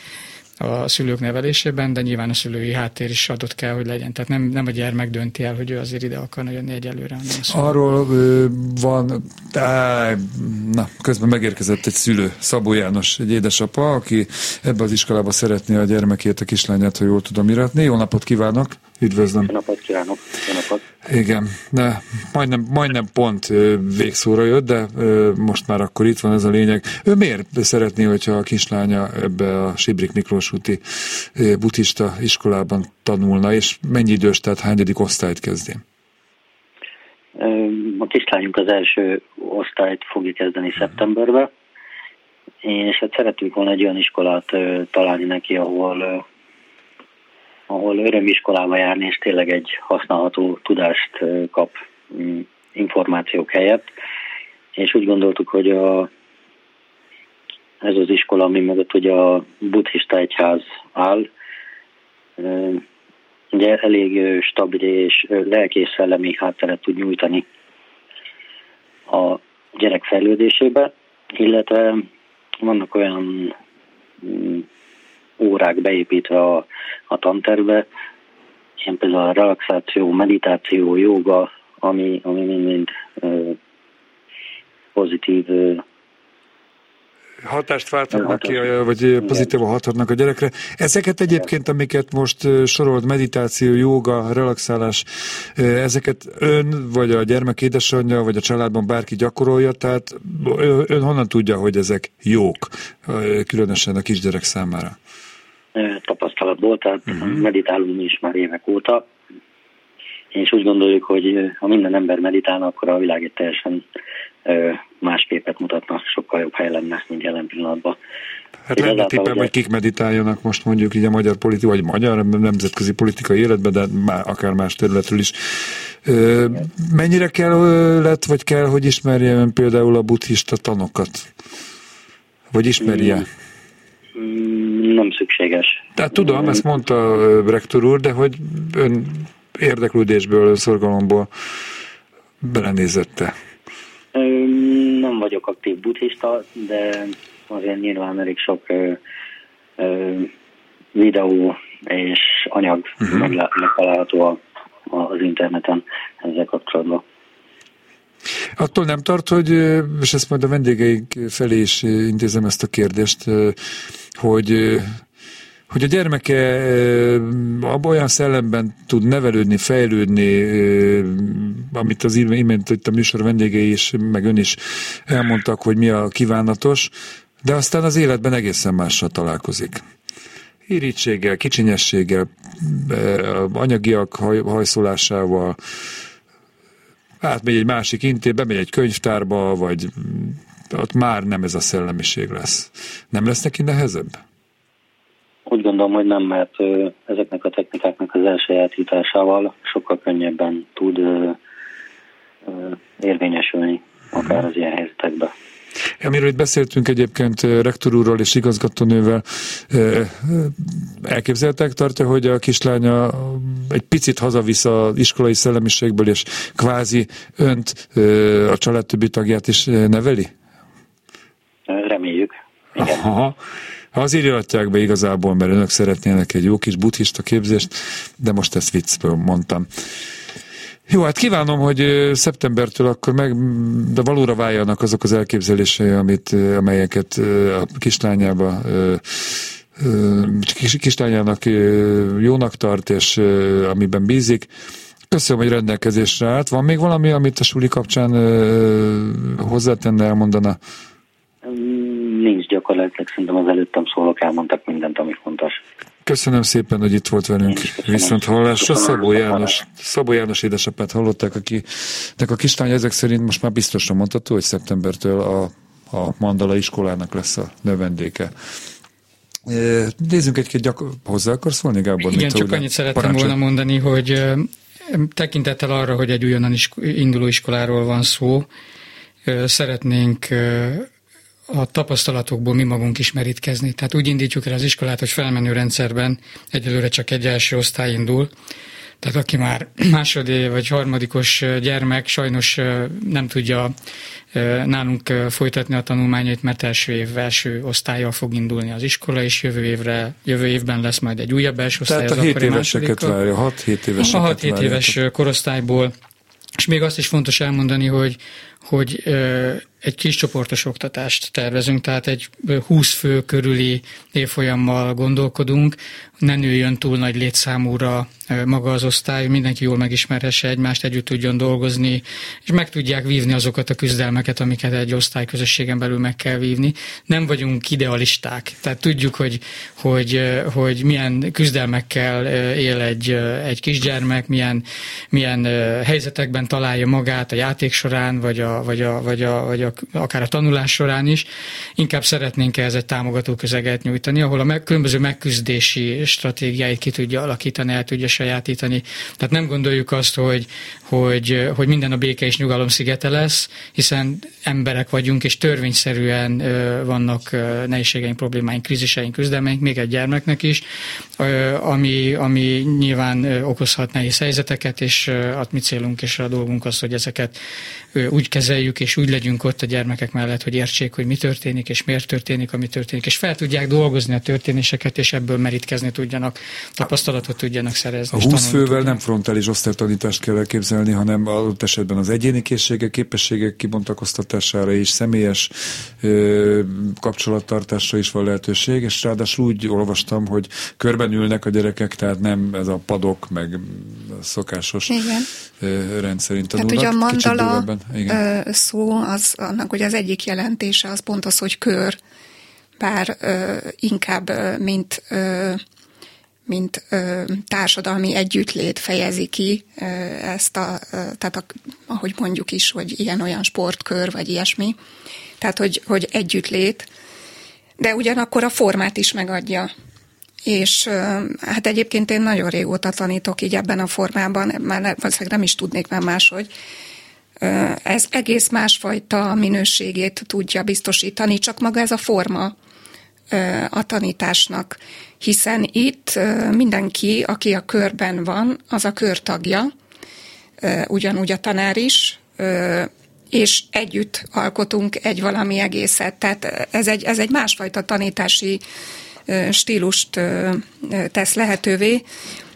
a szülők nevelésében, de nyilván a szülői háttér is adott kell, hogy legyen. Tehát nem, nem a gyermek dönti el, hogy ő azért ide akarna jönni egyelőre. Hanem a szülő. Arról ö, van, á, na, közben megérkezett egy szülő, Szabó János, egy édesapa, aki ebbe az iskolába szeretné a gyermekét, a kislányát, ha jól tudom iratni. Jó napot kívánok! Üdvözlöm! Jó napot kívánok! Jó napot! Igen, de majdnem, majdnem pont végszóra jött, de most már akkor itt van ez a lényeg. Ő miért szeretné, hogyha a kislánya ebbe a Sibrik Miklós úti buddhista iskolában tanulna, és mennyi idős, tehát hányadik osztályt kezdi? A kislányunk az első osztályt fogja kezdeni szeptemberben, és hát szeretünk volna egy olyan iskolát találni neki, ahol ahol örömiskolába járni, és tényleg egy használható tudást kap mm, információk helyett. És úgy gondoltuk, hogy a, ez az iskola, ami mögött ugye a buddhista egyház áll, ugye elég stabil és lelkész szellemi hátteret tud nyújtani a gyerek fejlődésébe, illetve vannak olyan mm, órák beépítve a, a tanterve, ilyen például a relaxáció, meditáció, joga, ami, ami mind-mind pozitív hatást váltanak ki, vagy pozitívan hathatnak a gyerekre. Ezeket egyébként, amiket most sorolt, meditáció, joga, relaxálás, ezeket ön, vagy a gyermek édesanyja, vagy a családban bárki gyakorolja, tehát ön honnan tudja, hogy ezek jók, különösen a kisgyerek számára? Tapasztalatból, tehát uh-huh. meditálunk mi is már évek óta, és úgy gondoljuk, hogy ha minden ember meditálna, akkor a világ egy teljesen más képet mutatna, sokkal jobb hely lenne, mint jelen pillanatban. Hát Én lenne tippem, hogy kik meditáljanak most mondjuk így a magyar politika, vagy magyar nemzetközi politikai életben, de már, akár más területről is. Mennyire kell lett, vagy kell, hogy ismerje például a buddhista tanokat? Vagy ismerje? Mm Mm, nem szükséges. Tehát tudom, ezt mondta rektor úr, de hogy ön érdeklődésből, szorgalomból belenézette. Nem vagyok aktív buddhista, de azért nyilván elég sok ö, ö, videó és anyag uh-huh. megtalálható az interneten ezzel kapcsolatban. Attól nem tart, hogy, és ezt majd a vendégeink felé is intézem ezt a kérdést, hogy hogy a gyermeke abban olyan szellemben tud nevelődni, fejlődni, amit az imént itt a műsor vendégei is, meg ön is elmondtak, hogy mi a kívánatos, de aztán az életben egészen mással találkozik. Irítséggel, kicsinyességgel, anyagiak haj, hajszolásával, átmegy egy másik inté, bemegy egy könyvtárba, vagy ott már nem ez a szellemiség lesz. Nem lesz neki nehezebb? Úgy gondolom, hogy nem, mert ezeknek a technikáknak az elsajátításával sokkal könnyebben tud érvényesülni akár az ilyen helyzetekben. Amiről itt beszéltünk egyébként rektor úrral és igazgatónővel, elképzeltek tartja, hogy a kislánya egy picit hazavisz az iskolai szellemiségből, és kvázi önt, a család többi tagját is neveli? Reméljük. Igen. Aha. Jöttek be igazából, mert önök szeretnének egy jó kis buddhista képzést, de most ezt viccből mondtam. Jó, hát kívánom, hogy szeptembertől akkor meg, de valóra váljanak azok az elképzelései, amit, amelyeket a kislányába kis, kislányának jónak tart, és amiben bízik. Köszönöm, hogy rendelkezésre állt. Van még valami, amit a suli kapcsán hozzátenne, elmondana? Nincs gyakorlatilag, szerintem az előttem szólók elmondtak mindent, ami fontos. Köszönöm szépen, hogy itt volt velünk. Viszont hallásra Szabó János, Szabó János édesapát hallották, akinek a kislány ezek szerint most már biztosan mondható, hogy szeptembertől a, a Mandala iskolának lesz a növendéke. Nézzünk egy-két gyak... Hozzá akarsz szólni, Gábor? Igen, csak annyit szerettem parancsol. volna mondani, hogy tekintettel arra, hogy egy újonnan induló iskoláról van szó, szeretnénk a tapasztalatokból mi magunk is merítkezni. Tehát úgy indítjuk el az iskolát, hogy felmenő rendszerben egyelőre csak egy első osztály indul, tehát aki már <clears throat> másodé vagy harmadikos gyermek sajnos nem tudja nálunk folytatni a tanulmányait, mert első év első osztálya fog indulni az iskola, és jövő, évre, jövő évben lesz majd egy újabb első osztály. Tehát a 7 éveseket várja, 6-7 éveseket A 6-7 éves korosztályból. És még azt is fontos elmondani, hogy, hogy egy kis csoportos oktatást tervezünk, tehát egy 20 fő körüli évfolyammal gondolkodunk, ne nőjön túl nagy létszámúra maga az osztály, mindenki jól megismerhesse egymást, együtt tudjon dolgozni, és meg tudják vívni azokat a küzdelmeket, amiket egy osztály közösségen belül meg kell vívni. Nem vagyunk idealisták, tehát tudjuk, hogy, hogy, hogy milyen küzdelmekkel él egy, egy kisgyermek, milyen, milyen helyzetekben találja magát a játék során, vagy a, vagy a, vagy a, vagy a akár a tanulás során is, inkább szeretnénk ehhez egy támogató közeget nyújtani, ahol a meg, különböző megküzdési stratégiáit ki tudja alakítani, el tudja sajátítani. Tehát nem gondoljuk azt, hogy, hogy, hogy minden a béke és nyugalom szigete lesz, hiszen emberek vagyunk, és törvényszerűen vannak nehézségeink, problémáink, kríziseink, küzdelmeink, még egy gyermeknek is, ami, ami nyilván okozhat nehéz helyzeteket, és a mi célunk és a dolgunk az, hogy ezeket úgy kezeljük, és úgy legyünk ott a gyermekek mellett, hogy értsék, hogy mi történik, és miért történik, ami történik, és fel tudják dolgozni a történéseket, és ebből merítkezni tudjanak, tapasztalatot tudjanak szerezni. A 20 fővel tudjanak. nem frontális osztálytanítást kell elképzelni, hanem adott esetben az egyéni készségek, képességek kibontakoztatására és személyes ö, kapcsolattartásra is van lehetőség, és ráadásul úgy olvastam, hogy körben ülnek a gyerekek, tehát nem ez a padok, meg szokásos Igen. Rendszerint tanulnak. Tehát ugye a mandala Igen. szó, az, annak ugye az egyik jelentése az pont az, hogy kör, bár inkább mint mint ö, társadalmi együttlét fejezi ki ö, ezt a, ö, tehát a, ahogy mondjuk is, hogy ilyen-olyan sportkör, vagy ilyesmi. Tehát, hogy, hogy együttlét, de ugyanakkor a formát is megadja. És hát egyébként én nagyon régóta tanítok így ebben a formában, már valószínűleg nem is tudnék már máshogy. Ez egész másfajta minőségét tudja biztosítani, csak maga ez a forma a tanításnak, hiszen itt mindenki, aki a körben van, az a körtagja, ugyanúgy a tanár is, és együtt alkotunk egy valami egészet. Tehát ez egy, ez egy másfajta tanítási stílust tesz lehetővé.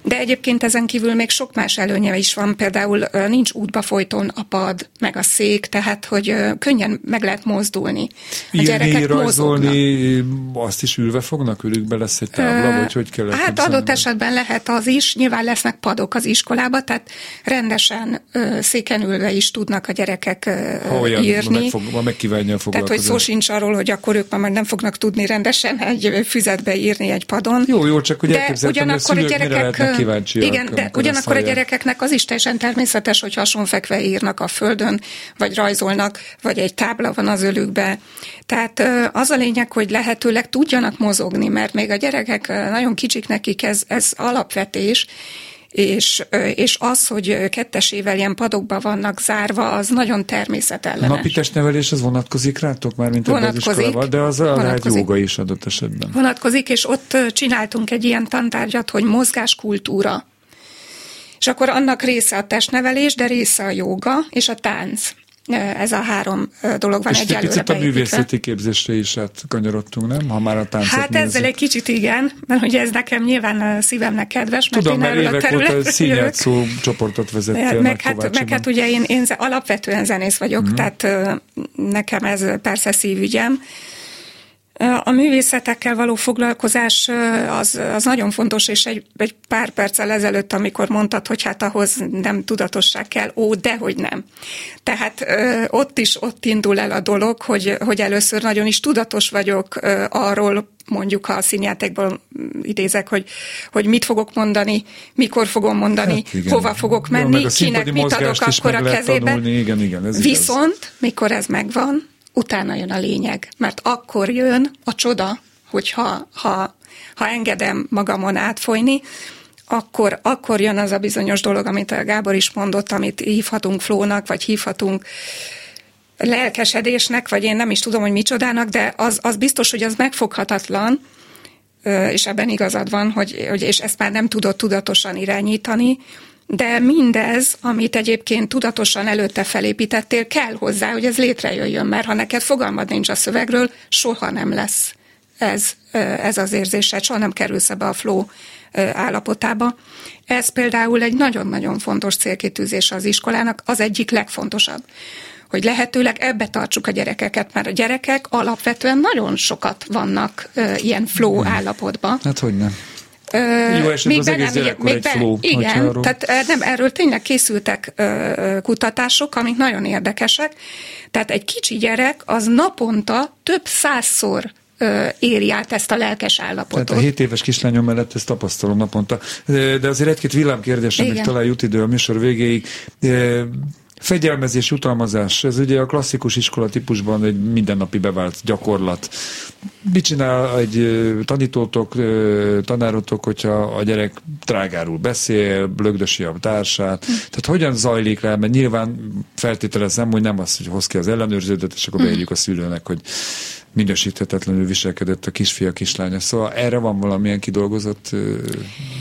De egyébként ezen kívül még sok más előnye is van, például nincs útba folyton a pad, meg a szék, tehát hogy könnyen meg lehet mozdulni. A gyerekek rajzolni, azt is ülve fognak, ülükbe lesz egy tábla, vagy hogy kell Hát adott esetben lehet az is, nyilván lesznek padok az iskolába, tehát rendesen széken ülve is tudnak a gyerekek ha olyan, írni. Meg, fog, megkívánja a Tehát, hogy szó sincs arról, hogy akkor ők már nem fognak tudni rendesen egy füzetbe írni egy padon. Jó, jó, csak hogy De ugyanakkor a, a gyerekek kíváncsiak. Igen, de ugyanakkor a gyerekeknek az is teljesen természetes, hogy hasonfekve írnak a földön, vagy rajzolnak, vagy egy tábla van az ölükbe. Tehát az a lényeg, hogy lehetőleg tudjanak mozogni, mert még a gyerekek nagyon kicsik nekik ez, ez alapvetés, és, és az, hogy kettesével ilyen padokba vannak zárva, az nagyon természetellenes. A napi testnevelés az vonatkozik rátok már, mint vonatkozik, az iskolában, de az a lehet joga is adott esetben. Vonatkozik, és ott csináltunk egy ilyen tantárgyat, hogy mozgáskultúra. És akkor annak része a testnevelés, de része a joga és a tánc ez a három dolog van és egy picit a művészeti képzésre is kanyarodtunk, nem? Ha már a táncot Hát nézzük. ezzel egy kicsit igen, mert ugye ez nekem nyilván a szívemnek kedves, mert Tudom, én mert évek a óta színjátszó csoportot vezettél meg, hát, meg hát ugye én, én alapvetően zenész vagyok, uh-huh. tehát nekem ez persze szívügyem, a művészetekkel való foglalkozás az, az nagyon fontos, és egy, egy pár perccel ezelőtt, amikor mondtad, hogy hát ahhoz nem tudatosság kell, ó, dehogy nem. Tehát ott is ott indul el a dolog, hogy, hogy először nagyon is tudatos vagyok arról, mondjuk ha a színjátékból idézek, hogy, hogy mit fogok mondani, mikor fogom mondani, hát hova fogok menni, ja, kinek mit adok akkor a kezébe. Igen, igen, ez Viszont, igaz. mikor ez megvan, utána jön a lényeg, mert akkor jön a csoda, hogyha ha, ha engedem magamon átfolyni, akkor, akkor jön az a bizonyos dolog, amit a Gábor is mondott, amit hívhatunk flónak, vagy hívhatunk lelkesedésnek, vagy én nem is tudom, hogy micsodának, de az, az biztos, hogy az megfoghatatlan, és ebben igazad van, hogy, hogy és ezt már nem tudod tudatosan irányítani, de mindez, amit egyébként tudatosan előtte felépítettél, kell hozzá, hogy ez létrejöjjön, mert ha neked fogalmad nincs a szövegről, soha nem lesz ez, ez az érzésed, soha nem kerülsz ebbe a flow állapotába. Ez például egy nagyon-nagyon fontos célkitűzés az iskolának, az egyik legfontosabb hogy lehetőleg ebbe tartsuk a gyerekeket, mert a gyerekek alapvetően nagyon sokat vannak ilyen flow hmm. állapotban. Hát hogy nem. Jó esetben az egész gyerekkor egy flow. Igen, arról... tehát nem, erről tényleg készültek ö, kutatások, amik nagyon érdekesek. Tehát egy kicsi gyerek az naponta több százszor éri át ezt a lelkes állapotot. Tehát a 7 éves kislányom mellett ezt tapasztalom naponta. De azért egy-két villámkérdésre még talán jut idő a műsor végéig. Fegyelmezés, utalmazás, ez ugye a klasszikus iskola típusban egy mindennapi bevált gyakorlat. Mit csinál egy tanítótok, tanárotok, hogyha a gyerek trágárul beszél, blögdösi a társát? Tehát hogyan zajlik le? Mert nyilván feltételezem, hogy nem az, hogy hoz ki az ellenőrződet, és akkor beírjuk a szülőnek, hogy minősíthetetlenül viselkedett a kisfia, kislánya. Szóval erre van valamilyen kidolgozott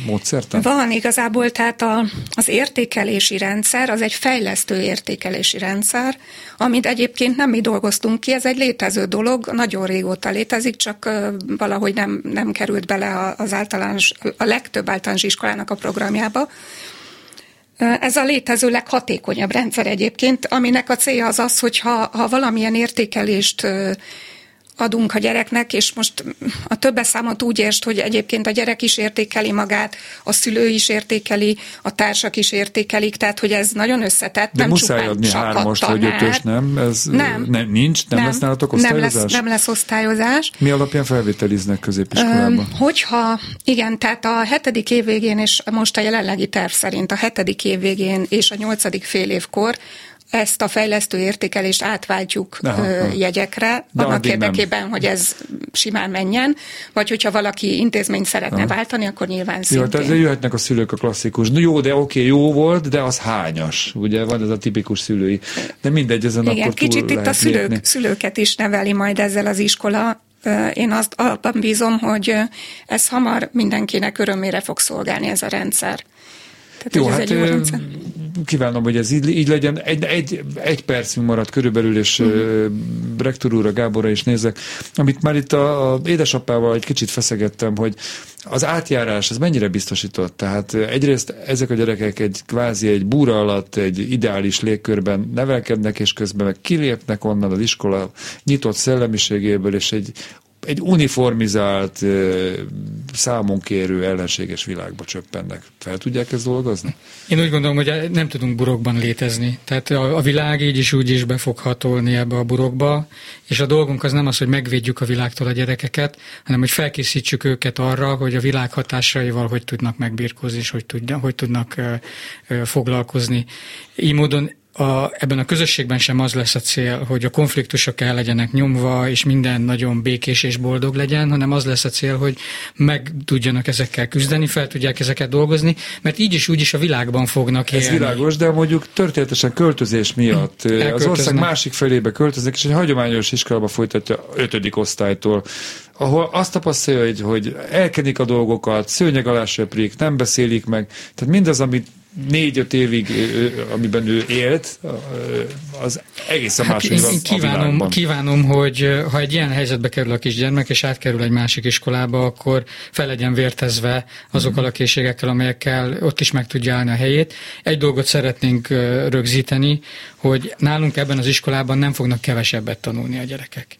módszertan? Van igazából, tehát a, az értékelési rendszer, az egy fejlesztő értékelési rendszer, amit egyébként nem mi dolgoztunk ki, ez egy létező dolog, nagyon régóta létezik, csak valahogy nem, nem került bele az általános, a legtöbb általános iskolának a programjába. Ez a létező leghatékonyabb rendszer egyébként, aminek a célja az az, hogy ha, ha valamilyen értékelést adunk a gyereknek, és most a többes számot úgy értsd, hogy egyébként a gyerek is értékeli magát, a szülő is értékeli, a társak is értékelik, tehát hogy ez nagyon összetett. De nem muszáj adni hármast vagy ötös, nem? Ez nem. nem nincs? Nem, nem lesz nálatok osztályozás? Nem lesz, nem lesz osztályozás. Mi alapján felvételiznek középiskolában? Hogyha, igen, tehát a hetedik év végén, és most a jelenlegi terv szerint a hetedik év végén és a nyolcadik fél évkor ezt a fejlesztő értékelést átváltjuk Aha, jegyekre, de annak érdekében, nem. hogy ez simán menjen, vagy hogyha valaki intézményt szeretne Aha. váltani, akkor nyilván szintén. Jó, tehát jöhetnek a szülők a klasszikus. No, jó, de oké, jó volt, de az hányas. Ugye van ez a tipikus szülői. De mindegy, ezen Igen, akkor kicsit itt a szülők, szülőket is neveli majd ezzel az iskola, én azt abban bízom, hogy ez hamar mindenkinek örömére fog szolgálni ez a rendszer. Tehát, jó, hát jó kívánom, hogy ez így, így legyen. Egy, egy, egy percünk maradt körülbelül, és uh-huh. rektor úrra, Gáborra is nézek, amit már itt a, a édesapával egy kicsit feszegettem, hogy az átjárás, ez mennyire biztosított? Tehát egyrészt ezek a gyerekek egy kvázi egy búra alatt, egy ideális légkörben nevelkednek, és közben meg kilépnek onnan az iskola nyitott szellemiségéből, és egy egy uniformizált, számonkérő, ellenséges világba csöppennek. Fel tudják ezt dolgozni? Én úgy gondolom, hogy nem tudunk burokban létezni. Tehát a, a világ így is úgy is be fog hatolni ebbe a burokba, és a dolgunk az nem az, hogy megvédjük a világtól a gyerekeket, hanem hogy felkészítsük őket arra, hogy a világ hatásaival hogy tudnak megbírkozni, és hogy, tudja, hogy tudnak foglalkozni. Így módon a, ebben a közösségben sem az lesz a cél, hogy a konfliktusok el legyenek nyomva, és minden nagyon békés és boldog legyen, hanem az lesz a cél, hogy meg tudjanak ezekkel küzdeni, fel tudják ezeket dolgozni, mert így is úgy is a világban fognak élni. Ez világos, de mondjuk történetesen költözés miatt az ország másik felébe költöznek, és egy hagyományos iskolába folytatja ötödik osztálytól, ahol azt tapasztalja, hogy, hogy elkenik a dolgokat, szőnyeg alá söprik, nem beszélik meg, tehát mindaz, amit négy-öt évig, amiben ő élt, az egészen hát más, én kívánom, a kívánom, hogy ha egy ilyen helyzetbe kerül a kisgyermek, és átkerül egy másik iskolába, akkor fel legyen vértezve azokkal a készségekkel, amelyekkel ott is meg tudja állni a helyét. Egy dolgot szeretnénk rögzíteni, hogy nálunk ebben az iskolában nem fognak kevesebbet tanulni a gyerekek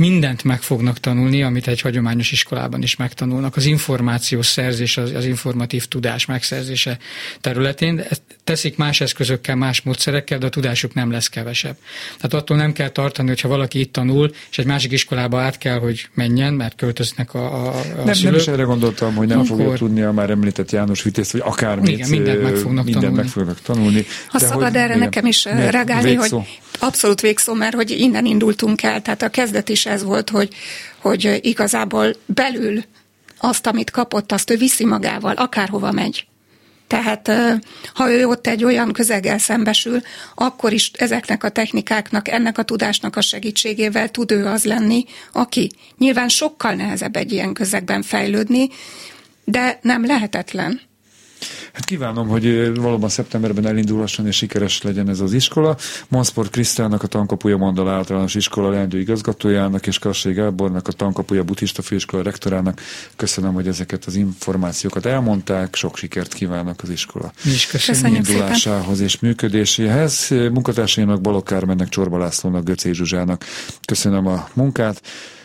mindent meg fognak tanulni, amit egy hagyományos iskolában is megtanulnak. Az információs szerzés, az, az informatív tudás megszerzése területén. Ezt teszik más eszközökkel, más módszerekkel, de a tudásuk nem lesz kevesebb. Tehát attól nem kell tartani, hogyha valaki itt tanul, és egy másik iskolába át kell, hogy menjen, mert költöznek a, a, a nem, szülők. nem is erre gondoltam, hogy nem Akkor... fogja tudni a már említett János Vitézt, vagy akármit. Igen, mindent meg fognak mindent tanulni. meg fognak tanulni. Ha de szabad hogy, erre igen, nekem is reagálni, hogy abszolút végszó, mert hogy innen indultunk el, tehát a kezdet is ez volt, hogy, hogy igazából belül azt, amit kapott, azt ő viszi magával, akárhova megy. Tehát ha ő ott egy olyan közeggel szembesül, akkor is ezeknek a technikáknak, ennek a tudásnak a segítségével tud ő az lenni, aki nyilván sokkal nehezebb egy ilyen közegben fejlődni, de nem lehetetlen. Hát kívánom, hogy valóban szeptemberben elindulhasson és sikeres legyen ez az iskola. Monsport Krisztának, a Tankapuja Mandal általános iskola leendő igazgatójának és Kassai Gábornak, a Tankapuja Buddhista Főiskola rektorának köszönöm, hogy ezeket az információkat elmondták. Sok sikert kívánok az iskola is köszönjük indulásához szépen. és működéséhez. Munkatársainak Balok Kármennek, Csorba Lászlónak, Göcé Zsuzsának köszönöm a munkát.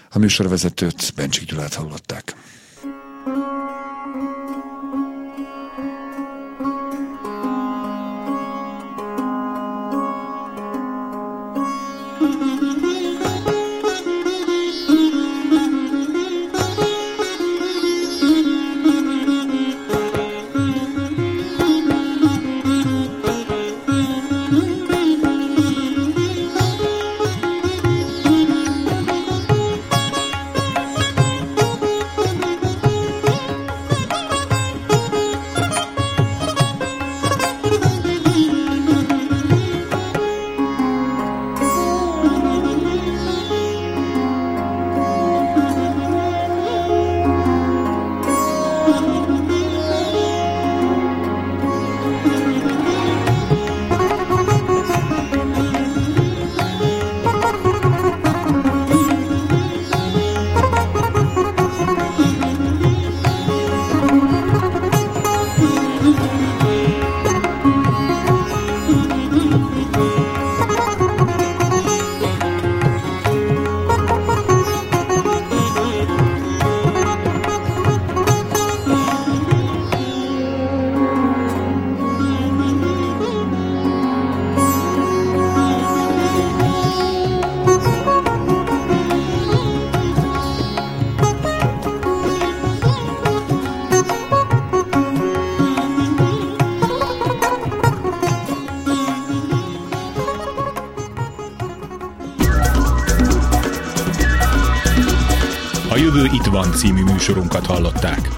A műsorvezetőt Bencsik Gyulát hallották. Című műsorunkat hallották.